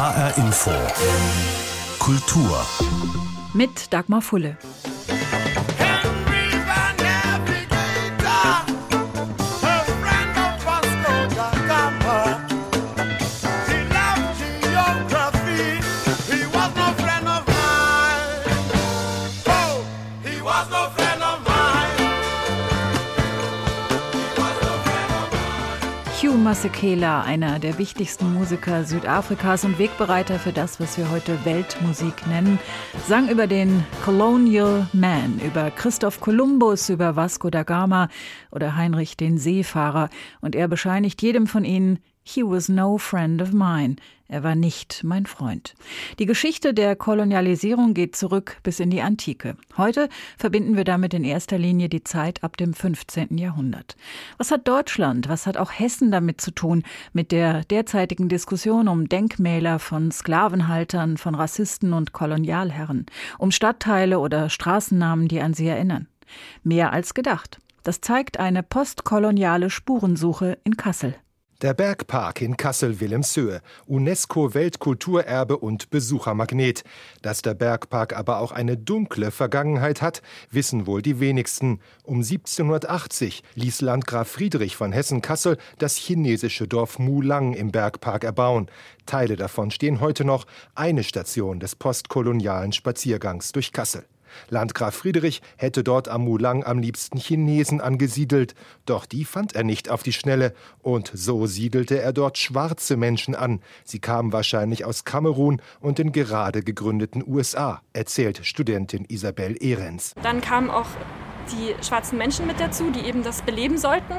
HR Info. Kultur. Mit Dagmar Fulle. Hugh Masekela, einer der wichtigsten Musiker Südafrikas und Wegbereiter für das, was wir heute Weltmusik nennen, sang über den Colonial Man, über Christoph Kolumbus, über Vasco da Gama oder Heinrich den Seefahrer. Und er bescheinigt jedem von ihnen, He was no friend of mine. Er war nicht mein Freund. Die Geschichte der Kolonialisierung geht zurück bis in die Antike. Heute verbinden wir damit in erster Linie die Zeit ab dem 15. Jahrhundert. Was hat Deutschland, was hat auch Hessen damit zu tun, mit der derzeitigen Diskussion um Denkmäler von Sklavenhaltern, von Rassisten und Kolonialherren, um Stadtteile oder Straßennamen, die an sie erinnern? Mehr als gedacht. Das zeigt eine postkoloniale Spurensuche in Kassel. Der Bergpark in Kassel-Wilhelmshöhe, UNESCO-Weltkulturerbe und Besuchermagnet. Dass der Bergpark aber auch eine dunkle Vergangenheit hat, wissen wohl die wenigsten. Um 1780 ließ Landgraf Friedrich von Hessen-Kassel das chinesische Dorf Mulang im Bergpark erbauen. Teile davon stehen heute noch, eine Station des postkolonialen Spaziergangs durch Kassel. Landgraf Friedrich hätte dort am Mulang am liebsten Chinesen angesiedelt, doch die fand er nicht auf die Schnelle, und so siedelte er dort schwarze Menschen an. Sie kamen wahrscheinlich aus Kamerun und den gerade gegründeten USA, erzählt Studentin Isabel Ehrens. Dann kamen auch die schwarzen Menschen mit dazu, die eben das beleben sollten.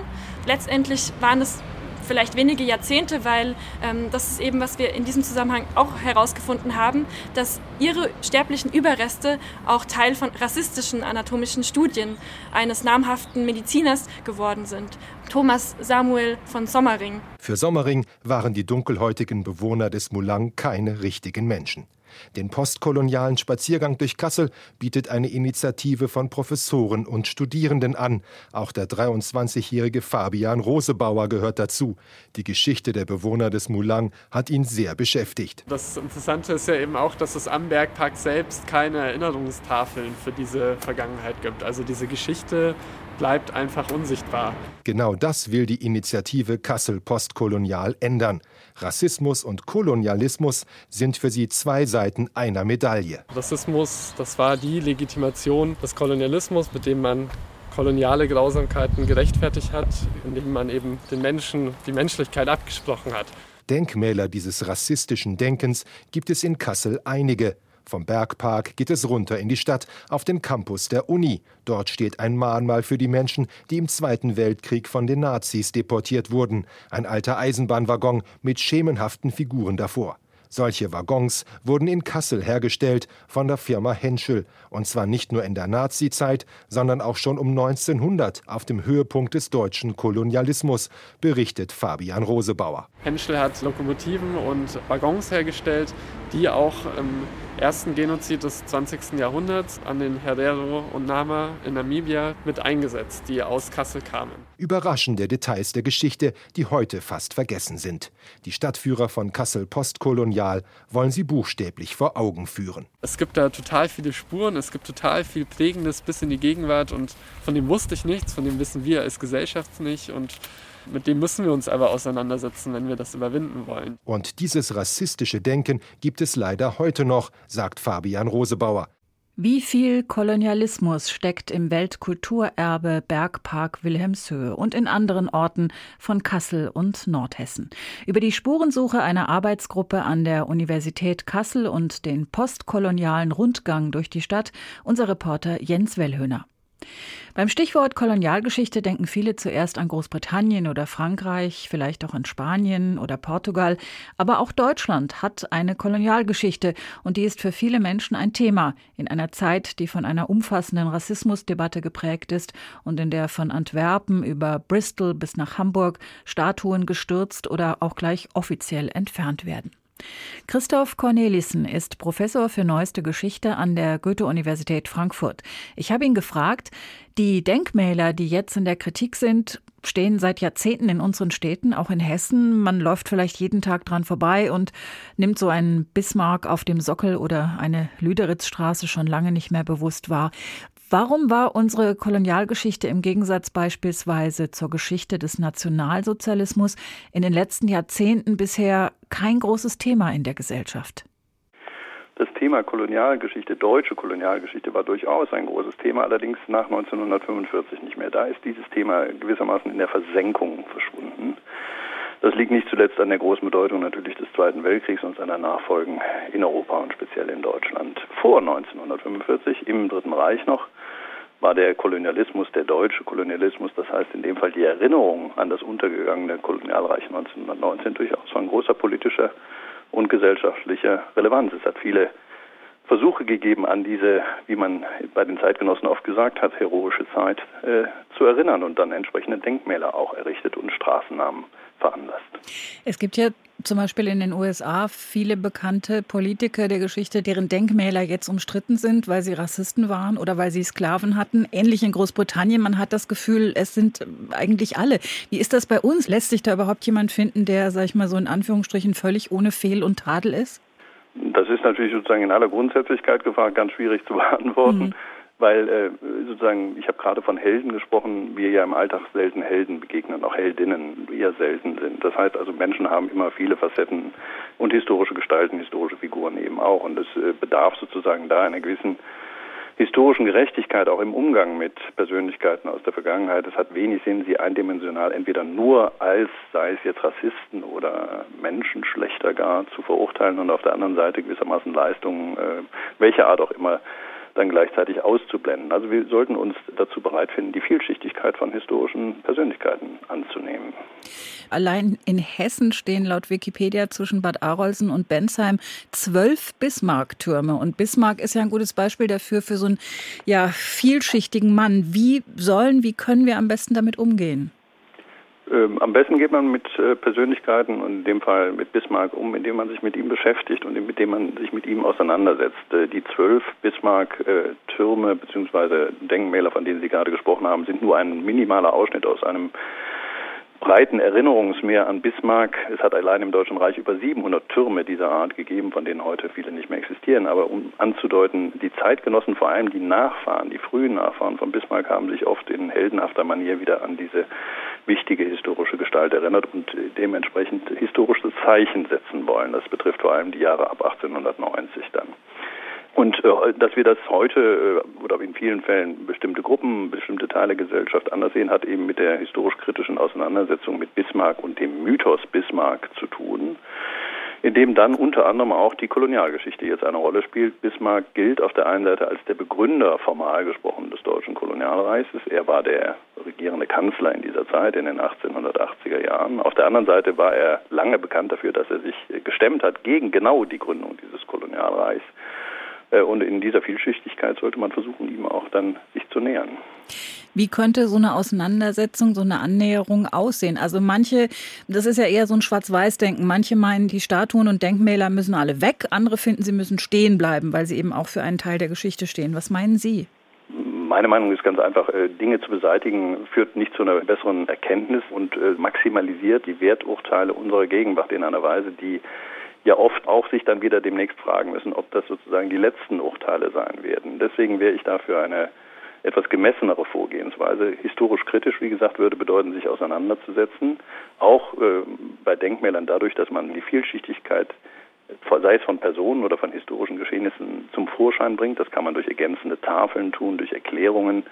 Letztendlich waren es vielleicht wenige Jahrzehnte, weil ähm, das ist eben, was wir in diesem Zusammenhang auch herausgefunden haben, dass ihre sterblichen Überreste auch Teil von rassistischen anatomischen Studien eines namhaften Mediziners geworden sind. Thomas Samuel von Sommering. Für Sommering waren die dunkelhäutigen Bewohner des Mulang keine richtigen Menschen. Den postkolonialen Spaziergang durch Kassel bietet eine Initiative von Professoren und Studierenden an. Auch der 23-jährige Fabian Rosebauer gehört dazu. Die Geschichte der Bewohner des Mulang hat ihn sehr beschäftigt. Das Interessante ist ja eben auch, dass es am Bergpark selbst keine Erinnerungstafeln für diese Vergangenheit gibt. Also diese Geschichte bleibt einfach unsichtbar. Genau das will die Initiative Kassel Postkolonial ändern. Rassismus und Kolonialismus sind für sie zwei Seiten einer Medaille. Rassismus, das war die Legitimation des Kolonialismus, mit dem man koloniale Grausamkeiten gerechtfertigt hat, indem man eben den Menschen die Menschlichkeit abgesprochen hat. Denkmäler dieses rassistischen Denkens gibt es in Kassel einige. Vom Bergpark geht es runter in die Stadt, auf den Campus der Uni. Dort steht ein Mahnmal für die Menschen, die im Zweiten Weltkrieg von den Nazis deportiert wurden. Ein alter Eisenbahnwaggon mit schemenhaften Figuren davor. Solche Waggons wurden in Kassel hergestellt von der Firma Henschel. Und zwar nicht nur in der Nazizeit, sondern auch schon um 1900 auf dem Höhepunkt des deutschen Kolonialismus, berichtet Fabian Rosebauer. Henschel hat Lokomotiven und Waggons hergestellt, die auch im ersten Genozid des 20. Jahrhunderts an den Herero und Nama in Namibia mit eingesetzt, die aus Kassel kamen. Überraschende Details der Geschichte, die heute fast vergessen sind. Die Stadtführer von Kassel Postkolonial wollen sie buchstäblich vor Augen führen. Es gibt da total viele Spuren, es gibt total viel Prägendes bis in die Gegenwart und von dem wusste ich nichts, von dem wissen wir als Gesellschaft nicht und mit dem müssen wir uns aber auseinandersetzen, wenn wir das überwinden wollen. Und dieses rassistische Denken gibt es leider heute noch, sagt Fabian Rosebauer. Wie viel Kolonialismus steckt im Weltkulturerbe Bergpark Wilhelmshöhe und in anderen Orten von Kassel und Nordhessen? Über die Spurensuche einer Arbeitsgruppe an der Universität Kassel und den postkolonialen Rundgang durch die Stadt unser Reporter Jens Wellhöhner. Beim Stichwort Kolonialgeschichte denken viele zuerst an Großbritannien oder Frankreich, vielleicht auch an Spanien oder Portugal. Aber auch Deutschland hat eine Kolonialgeschichte und die ist für viele Menschen ein Thema in einer Zeit, die von einer umfassenden Rassismusdebatte geprägt ist und in der von Antwerpen über Bristol bis nach Hamburg Statuen gestürzt oder auch gleich offiziell entfernt werden. Christoph Cornelissen ist Professor für neueste Geschichte an der Goethe-Universität Frankfurt. Ich habe ihn gefragt, die Denkmäler, die jetzt in der Kritik sind, stehen seit Jahrzehnten in unseren Städten, auch in Hessen. Man läuft vielleicht jeden Tag dran vorbei und nimmt so einen Bismarck auf dem Sockel oder eine Lüderitzstraße schon lange nicht mehr bewusst wahr. Warum war unsere Kolonialgeschichte im Gegensatz beispielsweise zur Geschichte des Nationalsozialismus in den letzten Jahrzehnten bisher kein großes Thema in der Gesellschaft? Das Thema Kolonialgeschichte, deutsche Kolonialgeschichte war durchaus ein großes Thema, allerdings nach 1945 nicht mehr. Da ist dieses Thema gewissermaßen in der Versenkung verschwunden. Das liegt nicht zuletzt an der großen Bedeutung natürlich des Zweiten Weltkriegs und seiner Nachfolgen in Europa und speziell in Deutschland. Vor 1945, im Dritten Reich noch, war der Kolonialismus, der deutsche Kolonialismus, das heißt in dem Fall die Erinnerung an das untergegangene Kolonialreich 1919 durchaus von großer politischer und gesellschaftlicher Relevanz. Es hat viele Versuche gegeben, an diese, wie man bei den Zeitgenossen oft gesagt hat, heroische Zeit äh, zu erinnern und dann entsprechende Denkmäler auch errichtet und Straßennamen veranlasst. Es gibt ja zum Beispiel in den USA viele bekannte Politiker der Geschichte, deren Denkmäler jetzt umstritten sind, weil sie Rassisten waren oder weil sie Sklaven hatten. Ähnlich in Großbritannien. Man hat das Gefühl, es sind eigentlich alle. Wie ist das bei uns? Lässt sich da überhaupt jemand finden, der, sag ich mal so in Anführungsstrichen, völlig ohne Fehl und Tadel ist? Das ist natürlich sozusagen in aller Grundsätzlichkeit gefragt, ganz schwierig zu beantworten. Mhm weil äh, sozusagen, ich habe gerade von Helden gesprochen, wir ja im Alltag selten Helden begegnen, auch Heldinnen eher selten sind. Das heißt also, Menschen haben immer viele Facetten und historische Gestalten, historische Figuren eben auch. Und es äh, bedarf sozusagen da einer gewissen historischen Gerechtigkeit auch im Umgang mit Persönlichkeiten aus der Vergangenheit. Es hat wenig Sinn, sie eindimensional entweder nur als, sei es jetzt Rassisten oder Menschen schlechter gar, zu verurteilen und auf der anderen Seite gewissermaßen Leistungen, äh, welcher Art auch immer, dann gleichzeitig auszublenden. Also wir sollten uns dazu bereit finden, die Vielschichtigkeit von historischen Persönlichkeiten anzunehmen. Allein in Hessen stehen laut Wikipedia zwischen Bad Arolsen und Bensheim zwölf Bismarck-Türme. Und Bismarck ist ja ein gutes Beispiel dafür, für so einen ja, vielschichtigen Mann. Wie sollen, wie können wir am besten damit umgehen? Ähm, am besten geht man mit äh, Persönlichkeiten und in dem Fall mit Bismarck um, indem man sich mit ihm beschäftigt und indem man sich mit ihm auseinandersetzt. Äh, die zwölf Bismarck-Türme bzw. Denkmäler, von denen Sie gerade gesprochen haben, sind nur ein minimaler Ausschnitt aus einem breiten Erinnerungsmeer an Bismarck. Es hat allein im Deutschen Reich über 700 Türme dieser Art gegeben, von denen heute viele nicht mehr existieren. Aber um anzudeuten, die Zeitgenossen, vor allem die Nachfahren, die frühen Nachfahren von Bismarck, haben sich oft in heldenhafter Manier wieder an diese wichtige historische Gestalt erinnert und dementsprechend historische Zeichen setzen wollen. Das betrifft vor allem die Jahre ab 1890 dann. Und äh, dass wir das heute äh, oder in vielen Fällen bestimmte Gruppen, bestimmte Teile der Gesellschaft anders sehen, hat eben mit der historisch-kritischen Auseinandersetzung mit Bismarck und dem Mythos Bismarck zu tun, in dem dann unter anderem auch die Kolonialgeschichte jetzt eine Rolle spielt. Bismarck gilt auf der einen Seite als der Begründer, formal gesprochen, des deutschen Kolonialreichs. Er war der regierende Kanzler in dieser Zeit, in den 1880er Jahren. Auf der anderen Seite war er lange bekannt dafür, dass er sich gestemmt hat gegen genau die Gründung dieses Kolonialreichs und in dieser Vielschichtigkeit sollte man versuchen, ihm auch dann sich zu nähern. Wie könnte so eine Auseinandersetzung, so eine Annäherung aussehen? Also manche, das ist ja eher so ein Schwarz-Weiß-Denken. Manche meinen, die Statuen und Denkmäler müssen alle weg. Andere finden, sie müssen stehen bleiben, weil sie eben auch für einen Teil der Geschichte stehen. Was meinen Sie? Meine Meinung ist ganz einfach, äh, Dinge zu beseitigen führt nicht zu einer besseren Erkenntnis und äh, maximalisiert die Werturteile unserer Gegenwart in einer Weise, die ja oft auch sich dann wieder demnächst fragen müssen, ob das sozusagen die letzten Urteile sein werden. Deswegen wäre ich dafür eine etwas gemessenere Vorgehensweise. Historisch kritisch, wie gesagt, würde bedeuten, sich auseinanderzusetzen. Auch äh, bei Denkmälern dadurch, dass man die Vielschichtigkeit, sei es von Personen oder von historischen Geschehnissen, zum Vorschein bringt. Das kann man durch ergänzende Tafeln tun, durch Erklärungen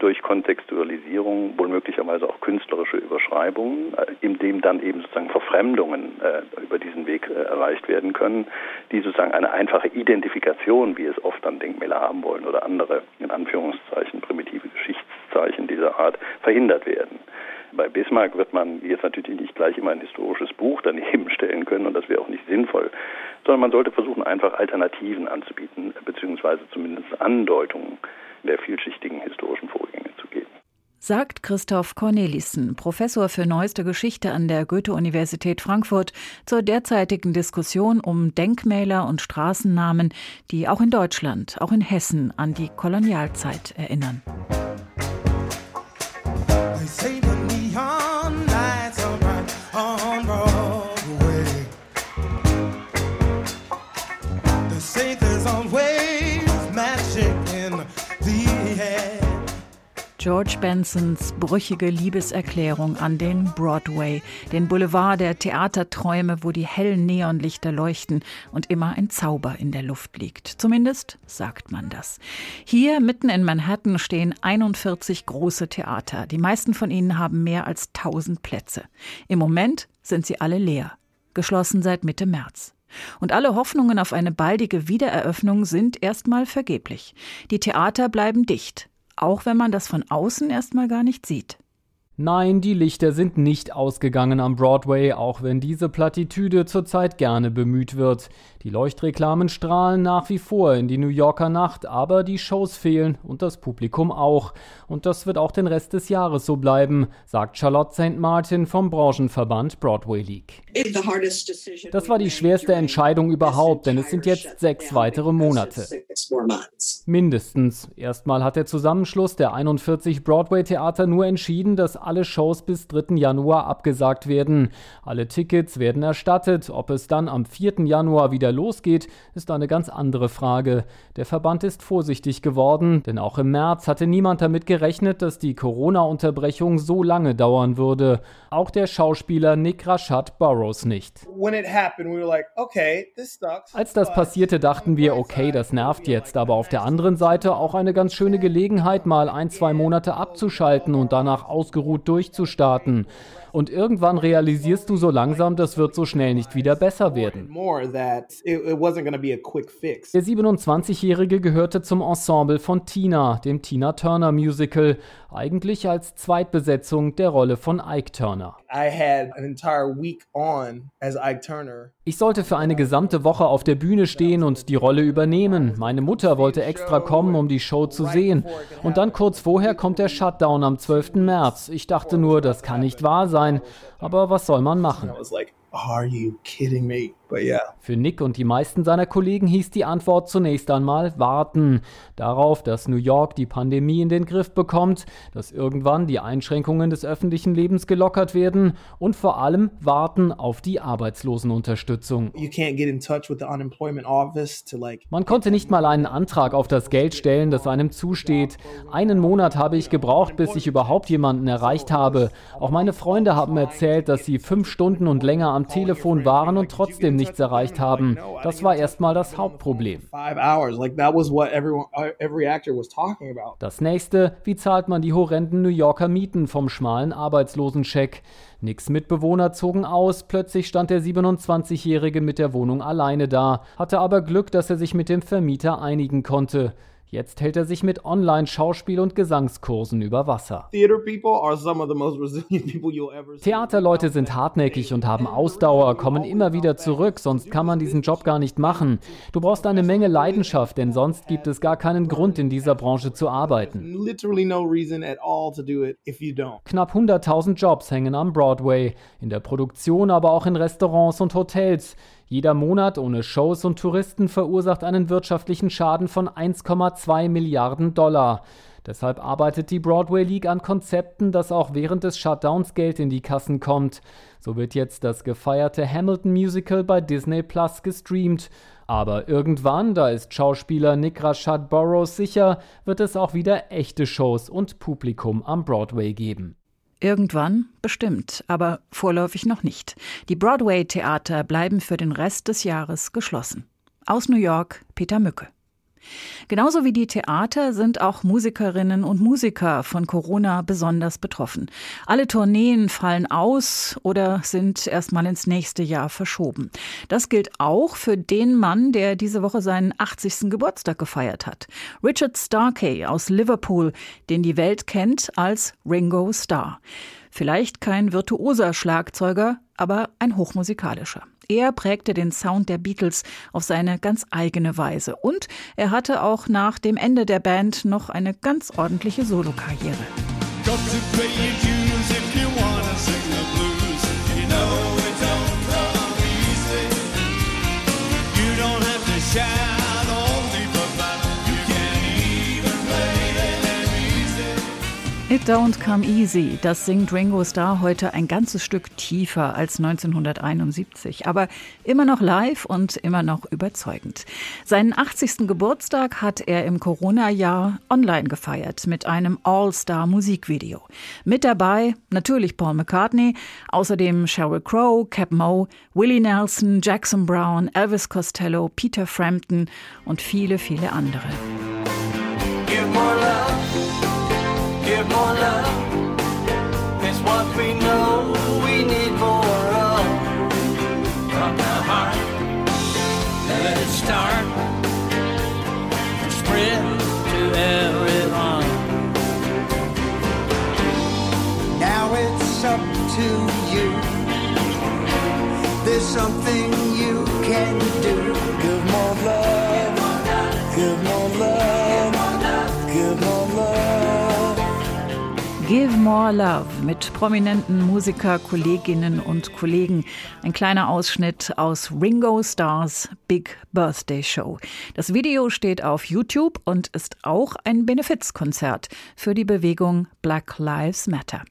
durch Kontextualisierung, wohl möglicherweise auch künstlerische Überschreibungen, äh, in dem dann eben sozusagen Verfremdungen äh, über diesen Weg äh, erreicht werden können, die sozusagen eine einfache Identifikation, wie es oft dann Denkmäler haben wollen oder andere, in Anführungszeichen, primitive Geschichtszeichen dieser Art, verhindert werden. Bei Bismarck wird man jetzt natürlich nicht gleich immer ein historisches Buch daneben stellen können und das wäre auch nicht sinnvoll, sondern man sollte versuchen, einfach Alternativen anzubieten, beziehungsweise zumindest Andeutungen der vielschichtigen historischen geben. Sagt Christoph Cornelissen, Professor für Neueste Geschichte an der Goethe-Universität Frankfurt, zur derzeitigen Diskussion um Denkmäler und Straßennamen, die auch in Deutschland, auch in Hessen an die Kolonialzeit erinnern. George Bensons brüchige Liebeserklärung an den Broadway, den Boulevard der Theaterträume, wo die hellen Neonlichter leuchten und immer ein Zauber in der Luft liegt. Zumindest sagt man das. Hier mitten in Manhattan stehen 41 große Theater. Die meisten von ihnen haben mehr als 1000 Plätze. Im Moment sind sie alle leer, geschlossen seit Mitte März. Und alle Hoffnungen auf eine baldige Wiedereröffnung sind erstmal vergeblich. Die Theater bleiben dicht auch wenn man das von außen erstmal gar nicht sieht. Nein, die Lichter sind nicht ausgegangen am Broadway, auch wenn diese Plattitüde zurzeit gerne bemüht wird. Die Leuchtreklamen strahlen nach wie vor in die New Yorker Nacht, aber die Shows fehlen und das Publikum auch. Und das wird auch den Rest des Jahres so bleiben, sagt Charlotte St. Martin vom Branchenverband Broadway League. Das war die schwerste Entscheidung überhaupt, denn es sind jetzt sechs weitere Monate. Mindestens. Erstmal hat der Zusammenschluss der 41 Broadway-Theater nur entschieden, dass alle Shows bis 3. Januar abgesagt werden. Alle Tickets werden erstattet. Ob es dann am 4. Januar wieder losgeht, ist eine ganz andere Frage. Der Verband ist vorsichtig geworden, denn auch im März hatte niemand damit gerechnet, dass die Corona-Unterbrechung so lange dauern würde. Auch der Schauspieler Nick Rashad Burroughs nicht. Als das passierte, dachten wir, okay, das nervt jetzt, aber auf der anderen Seite auch eine ganz schöne Gelegenheit, mal ein, zwei Monate abzuschalten und danach ausgeruht gut durchzustarten. Und irgendwann realisierst du so langsam, das wird so schnell nicht wieder besser werden. Der 27-Jährige gehörte zum Ensemble von Tina, dem Tina Turner Musical, eigentlich als Zweitbesetzung der Rolle von Ike Turner. Ich sollte für eine gesamte Woche auf der Bühne stehen und die Rolle übernehmen. Meine Mutter wollte extra kommen, um die Show zu sehen. Und dann kurz vorher kommt der Shutdown am 12. März. Ich dachte nur, das kann nicht wahr sein. Aber was soll man machen? Für Nick und die meisten seiner Kollegen hieß die Antwort zunächst einmal warten. Darauf, dass New York die Pandemie in den Griff bekommt, dass irgendwann die Einschränkungen des öffentlichen Lebens gelockert werden und vor allem warten auf die Arbeitslosenunterstützung. Man konnte nicht mal einen Antrag auf das Geld stellen, das einem zusteht. Einen Monat habe ich gebraucht, bis ich überhaupt jemanden erreicht habe. Auch meine Freunde haben erzählt, dass sie fünf Stunden und länger am Telefon waren und trotzdem nichts erreicht haben. Das war erstmal das Hauptproblem. Das nächste, wie zahlt man die horrenden New Yorker Mieten vom schmalen Arbeitslosencheck? Nicks Mitbewohner zogen aus, plötzlich stand der 27-Jährige mit der Wohnung alleine da, hatte aber Glück, dass er sich mit dem Vermieter einigen konnte. Jetzt hält er sich mit Online-Schauspiel- und Gesangskursen über Wasser. Theaterleute sind hartnäckig und haben Ausdauer, kommen immer wieder zurück, sonst kann man diesen Job gar nicht machen. Du brauchst eine Menge Leidenschaft, denn sonst gibt es gar keinen Grund, in dieser Branche zu arbeiten. Knapp 100.000 Jobs hängen am Broadway, in der Produktion, aber auch in Restaurants und Hotels. Jeder Monat ohne Shows und Touristen verursacht einen wirtschaftlichen Schaden von 1,2 Milliarden Dollar. Deshalb arbeitet die Broadway League an Konzepten, dass auch während des Shutdowns Geld in die Kassen kommt. So wird jetzt das gefeierte Hamilton Musical bei Disney Plus gestreamt. Aber irgendwann, da ist Schauspieler Nick Rashad Burroughs sicher, wird es auch wieder echte Shows und Publikum am Broadway geben. Irgendwann bestimmt, aber vorläufig noch nicht. Die Broadway-Theater bleiben für den Rest des Jahres geschlossen. Aus New York, Peter Mücke. Genauso wie die Theater sind auch Musikerinnen und Musiker von Corona besonders betroffen. Alle Tourneen fallen aus oder sind erstmal ins nächste Jahr verschoben. Das gilt auch für den Mann, der diese Woche seinen 80. Geburtstag gefeiert hat. Richard Starkey aus Liverpool, den die Welt kennt als Ringo Starr. Vielleicht kein virtuoser Schlagzeuger, aber ein hochmusikalischer. Er prägte den Sound der Beatles auf seine ganz eigene Weise und er hatte auch nach dem Ende der Band noch eine ganz ordentliche Solokarriere. It Don't Come Easy, das singt Ringo Starr heute ein ganzes Stück tiefer als 1971, aber immer noch live und immer noch überzeugend. Seinen 80. Geburtstag hat er im Corona-Jahr online gefeiert mit einem All-Star-Musikvideo. Mit dabei natürlich Paul McCartney, außerdem Sheryl Crow, Cap Moe, Willie Nelson, Jackson Brown, Elvis Costello, Peter Frampton und viele, viele andere. Give more love. It's what we know we need more of. From the heart, let it start. Spread to everyone. Now it's up to you. There's something Give More Love mit prominenten Musiker, Kolleginnen und Kollegen. Ein kleiner Ausschnitt aus Ringo Stars Big Birthday Show. Das Video steht auf YouTube und ist auch ein Benefizkonzert für die Bewegung Black Lives Matter.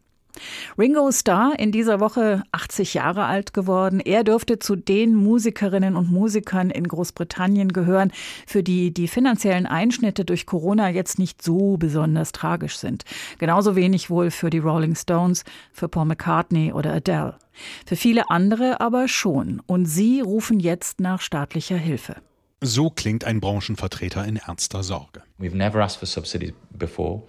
Ringo Starr in dieser Woche 80 Jahre alt geworden. Er dürfte zu den Musikerinnen und Musikern in Großbritannien gehören, für die die finanziellen Einschnitte durch Corona jetzt nicht so besonders tragisch sind. Genauso wenig wohl für die Rolling Stones, für Paul McCartney oder Adele. Für viele andere aber schon. Und sie rufen jetzt nach staatlicher Hilfe. So klingt ein Branchenvertreter in ernster Sorge. We've never asked for subsidies before,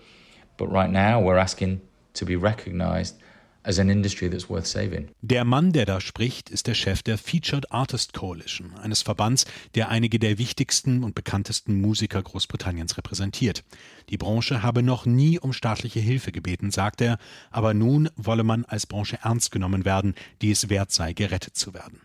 but right now we're asking to be recognized as an industry that's worth saving. Der Mann, der da spricht, ist der Chef der Featured Artist Coalition, eines Verbands, der einige der wichtigsten und bekanntesten Musiker Großbritanniens repräsentiert. Die Branche habe noch nie um staatliche Hilfe gebeten, sagt er, aber nun wolle man als Branche ernst genommen werden, die es wert sei, gerettet zu werden.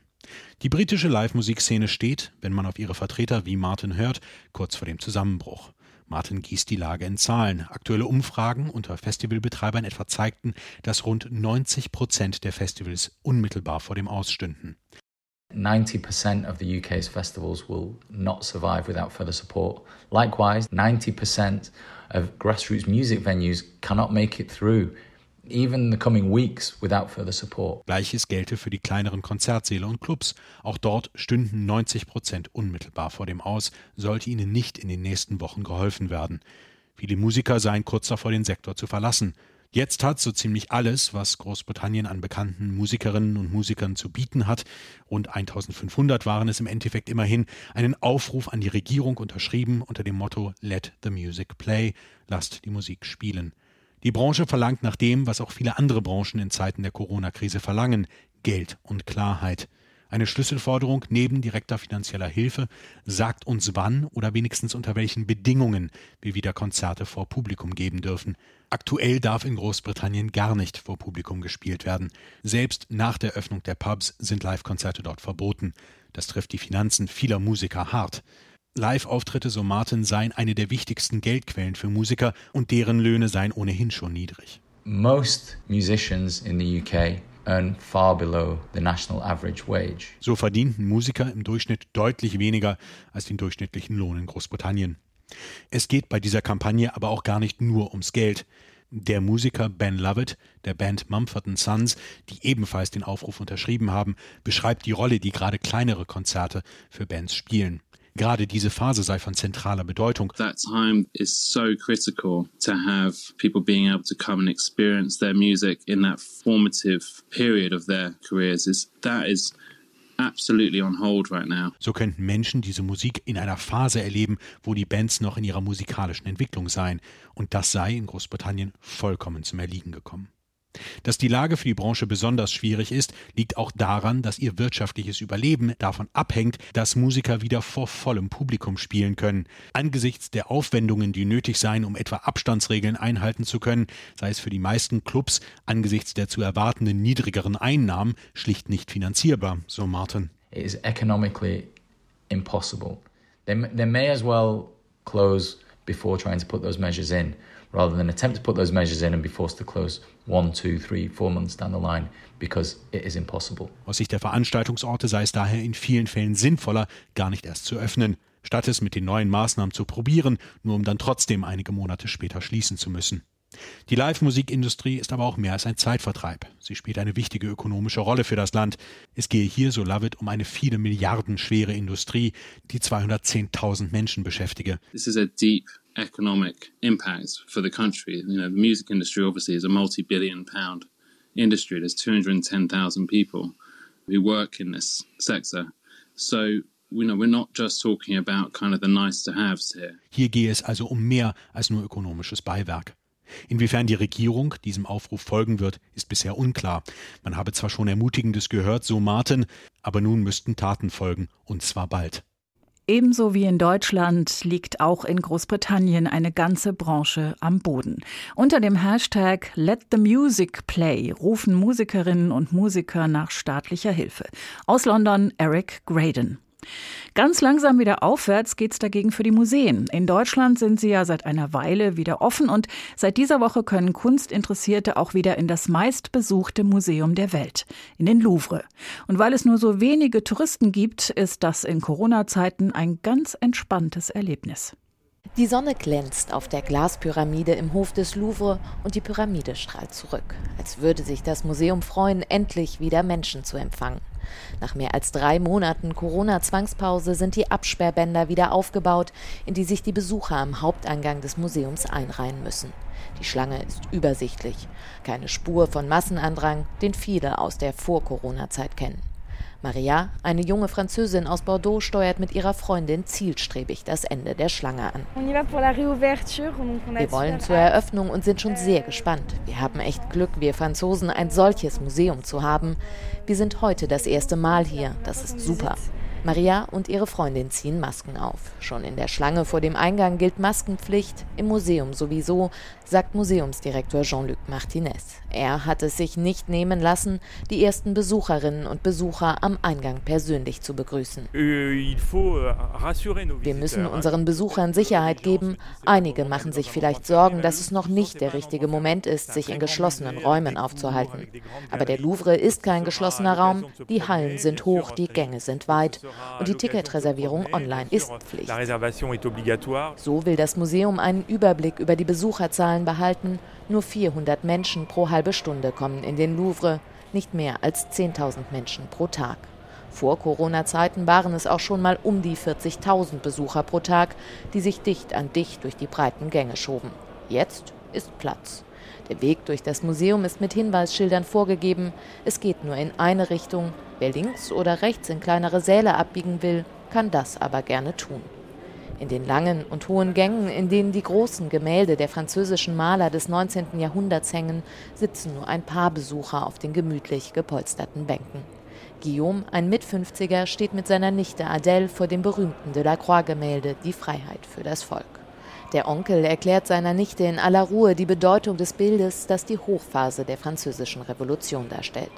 Die britische Live-Musikszene steht, wenn man auf ihre Vertreter wie Martin hört, kurz vor dem Zusammenbruch. Martin gießt die Lage in Zahlen. Aktuelle Umfragen unter Festivalbetreibern etwa zeigten, dass rund 90 Prozent der Festivals unmittelbar vor dem Aus stünden. 90% of the UK's festivals will not survive without further support. Likewise, 90% of grassroots music venues cannot make it through even the coming weeks without further support. Gleiches gelte für die kleineren Konzertsäle und Clubs. Auch dort stünden 90 Prozent unmittelbar vor dem Aus, sollte ihnen nicht in den nächsten Wochen geholfen werden. Viele Musiker seien kurz davor, den Sektor zu verlassen. Jetzt hat so ziemlich alles, was Großbritannien an bekannten Musikerinnen und Musikern zu bieten hat, rund 1500 waren es im Endeffekt immerhin, einen Aufruf an die Regierung unterschrieben unter dem Motto Let the Music Play, lasst die Musik spielen. Die Branche verlangt nach dem, was auch viele andere Branchen in Zeiten der Corona-Krise verlangen, Geld und Klarheit. Eine Schlüsselforderung neben direkter finanzieller Hilfe sagt uns wann oder wenigstens unter welchen Bedingungen wir wieder Konzerte vor Publikum geben dürfen. Aktuell darf in Großbritannien gar nicht vor Publikum gespielt werden. Selbst nach der Öffnung der Pubs sind Live-Konzerte dort verboten. Das trifft die Finanzen vieler Musiker hart. Live-Auftritte, so Martin, seien eine der wichtigsten Geldquellen für Musiker und deren Löhne seien ohnehin schon niedrig. Most musicians in the UK earn far below the national average wage. So verdienten Musiker im Durchschnitt deutlich weniger als den durchschnittlichen Lohn in Großbritannien. Es geht bei dieser Kampagne aber auch gar nicht nur ums Geld. Der Musiker Ben Lovett der Band Mumford Sons, die ebenfalls den Aufruf unterschrieben haben, beschreibt die Rolle, die gerade kleinere Konzerte für Bands spielen. Gerade diese Phase sei von zentraler Bedeutung. That time is so critical to have people being able to come and experience their music in that formative period of their careers. Is that is absolutely on hold right now. So könnten Menschen diese Musik in einer Phase erleben, wo die Bands noch in ihrer musikalischen Entwicklung seien. Und das sei in Großbritannien vollkommen zum Erliegen gekommen. Dass die Lage für die Branche besonders schwierig ist, liegt auch daran, dass ihr wirtschaftliches Überleben davon abhängt, dass Musiker wieder vor vollem Publikum spielen können. Angesichts der Aufwendungen, die nötig seien, um etwa Abstandsregeln einhalten zu können, sei es für die meisten Clubs angesichts der zu erwartenden niedrigeren Einnahmen schlicht nicht finanzierbar, so Martin. It is economically impossible. They, they may as well close before trying to put those measures in. rather than attempt to put those measures in and be forced to close one, two, three, four months down the line because it is impossible. Aus Sicht der Veranstaltungsorte sei es daher in vielen Fällen sinnvoller, gar nicht erst zu öffnen, statt es mit den neuen Maßnahmen zu probieren, nur um dann trotzdem einige Monate später schließen zu müssen. Die Live-Musikindustrie ist aber auch mehr als ein Zeitvertreib. Sie spielt eine wichtige ökonomische Rolle für das Land. Es gehe hier, so Lovett, um eine viele Milliarden schwere Industrie, die 210.000 Menschen beschäftige. This is a deep economic impact for the country. You know, the music industry obviously is a multi-billion pound industry. There's 210,000 people who work in this sector. So. Hier gehe es also um mehr als nur ökonomisches Beiwerk. Inwiefern die Regierung diesem Aufruf folgen wird, ist bisher unklar. Man habe zwar schon Ermutigendes gehört, so Martin, aber nun müssten Taten folgen, und zwar bald. Ebenso wie in Deutschland liegt auch in Großbritannien eine ganze Branche am Boden. Unter dem Hashtag Let the Music Play rufen Musikerinnen und Musiker nach staatlicher Hilfe. Aus London Eric Graydon. Ganz langsam wieder aufwärts geht's dagegen für die Museen. In Deutschland sind sie ja seit einer Weile wieder offen und seit dieser Woche können Kunstinteressierte auch wieder in das meistbesuchte Museum der Welt, in den Louvre. Und weil es nur so wenige Touristen gibt, ist das in Corona-Zeiten ein ganz entspanntes Erlebnis. Die Sonne glänzt auf der Glaspyramide im Hof des Louvre und die Pyramide strahlt zurück, als würde sich das Museum freuen, endlich wieder Menschen zu empfangen. Nach mehr als drei Monaten Corona-Zwangspause sind die Absperrbänder wieder aufgebaut, in die sich die Besucher am Haupteingang des Museums einreihen müssen. Die Schlange ist übersichtlich. Keine Spur von Massenandrang, den viele aus der Vor-Corona-Zeit kennen. Maria, eine junge Französin aus Bordeaux, steuert mit ihrer Freundin zielstrebig das Ende der Schlange an. Wir wollen zur Eröffnung und sind schon sehr gespannt. Wir haben echt Glück, wir Franzosen ein solches Museum zu haben. Wir sind heute das erste Mal hier. Das ist super. Maria und ihre Freundin ziehen Masken auf. Schon in der Schlange vor dem Eingang gilt Maskenpflicht, im Museum sowieso, sagt Museumsdirektor Jean-Luc Martinez. Er hat es sich nicht nehmen lassen, die ersten Besucherinnen und Besucher am Eingang persönlich zu begrüßen. Euh, euh, Wir müssen unseren Besuchern Sicherheit geben. Einige machen sich vielleicht Sorgen, dass es noch nicht der richtige Moment ist, sich in geschlossenen Räumen aufzuhalten. Aber der Louvre ist kein geschlossener Raum, die Hallen sind hoch, die Gänge sind weit und die Ticketreservierung online ist Pflicht. So will das Museum einen Überblick über die Besucherzahlen behalten. Nur 400 Menschen pro halbe Stunde kommen in den Louvre, nicht mehr als 10.000 Menschen pro Tag. Vor Corona-Zeiten waren es auch schon mal um die 40.000 Besucher pro Tag, die sich dicht an dicht durch die breiten Gänge schoben. Jetzt ist Platz. Der Weg durch das Museum ist mit Hinweisschildern vorgegeben. Es geht nur in eine Richtung. Wer links oder rechts in kleinere Säle abbiegen will, kann das aber gerne tun. In den langen und hohen Gängen, in denen die großen Gemälde der französischen Maler des 19. Jahrhunderts hängen, sitzen nur ein paar Besucher auf den gemütlich gepolsterten Bänken. Guillaume, ein Mitfünfziger, steht mit seiner Nichte Adèle vor dem berühmten Delacroix-Gemälde Die Freiheit für das Volk. Der Onkel erklärt seiner Nichte in aller Ruhe die Bedeutung des Bildes, das die Hochphase der französischen Revolution darstellt.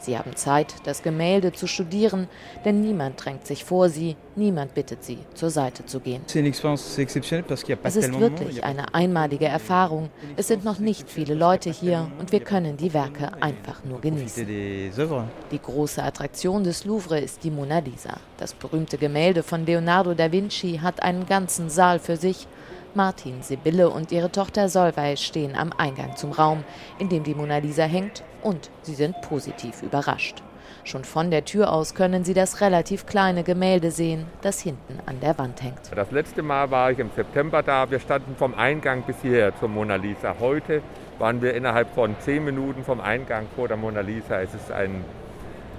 Sie haben Zeit, das Gemälde zu studieren, denn niemand drängt sich vor sie, niemand bittet sie, zur Seite zu gehen. Es ist wirklich eine einmalige Erfahrung. Es sind noch nicht viele Leute hier und wir können die Werke einfach nur genießen. Die große Attraktion des Louvre ist die Mona Lisa. Das berühmte Gemälde von Leonardo da Vinci hat einen ganzen Saal für sich Martin, Sibylle und ihre Tochter Solveig stehen am Eingang zum Raum, in dem die Mona Lisa hängt, und sie sind positiv überrascht. Schon von der Tür aus können Sie das relativ kleine Gemälde sehen, das hinten an der Wand hängt. Das letzte Mal war ich im September da. Wir standen vom Eingang bis hierher zur Mona Lisa. Heute waren wir innerhalb von zehn Minuten vom Eingang vor der Mona Lisa. Es ist ein,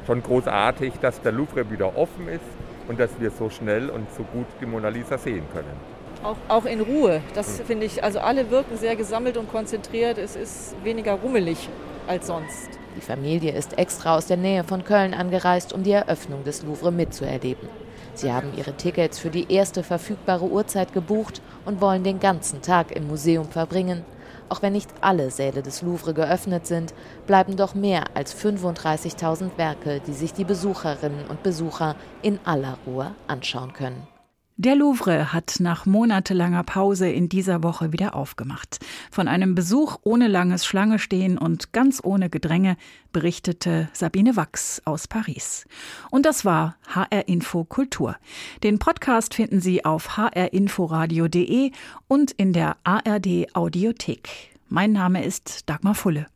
schon großartig, dass der Louvre wieder offen ist und dass wir so schnell und so gut die Mona Lisa sehen können. Auch, auch in Ruhe. Das finde ich, also alle wirken sehr gesammelt und konzentriert. Es ist weniger rummelig als sonst. Die Familie ist extra aus der Nähe von Köln angereist, um die Eröffnung des Louvre mitzuerleben. Sie haben ihre Tickets für die erste verfügbare Uhrzeit gebucht und wollen den ganzen Tag im Museum verbringen. Auch wenn nicht alle Säle des Louvre geöffnet sind, bleiben doch mehr als 35.000 Werke, die sich die Besucherinnen und Besucher in aller Ruhe anschauen können. Der Louvre hat nach monatelanger Pause in dieser Woche wieder aufgemacht. Von einem Besuch ohne langes Schlangestehen und ganz ohne Gedränge berichtete Sabine Wachs aus Paris. Und das war HR Info Kultur. Den Podcast finden Sie auf hrinforadio.de und in der ARD Audiothek. Mein Name ist Dagmar Fulle.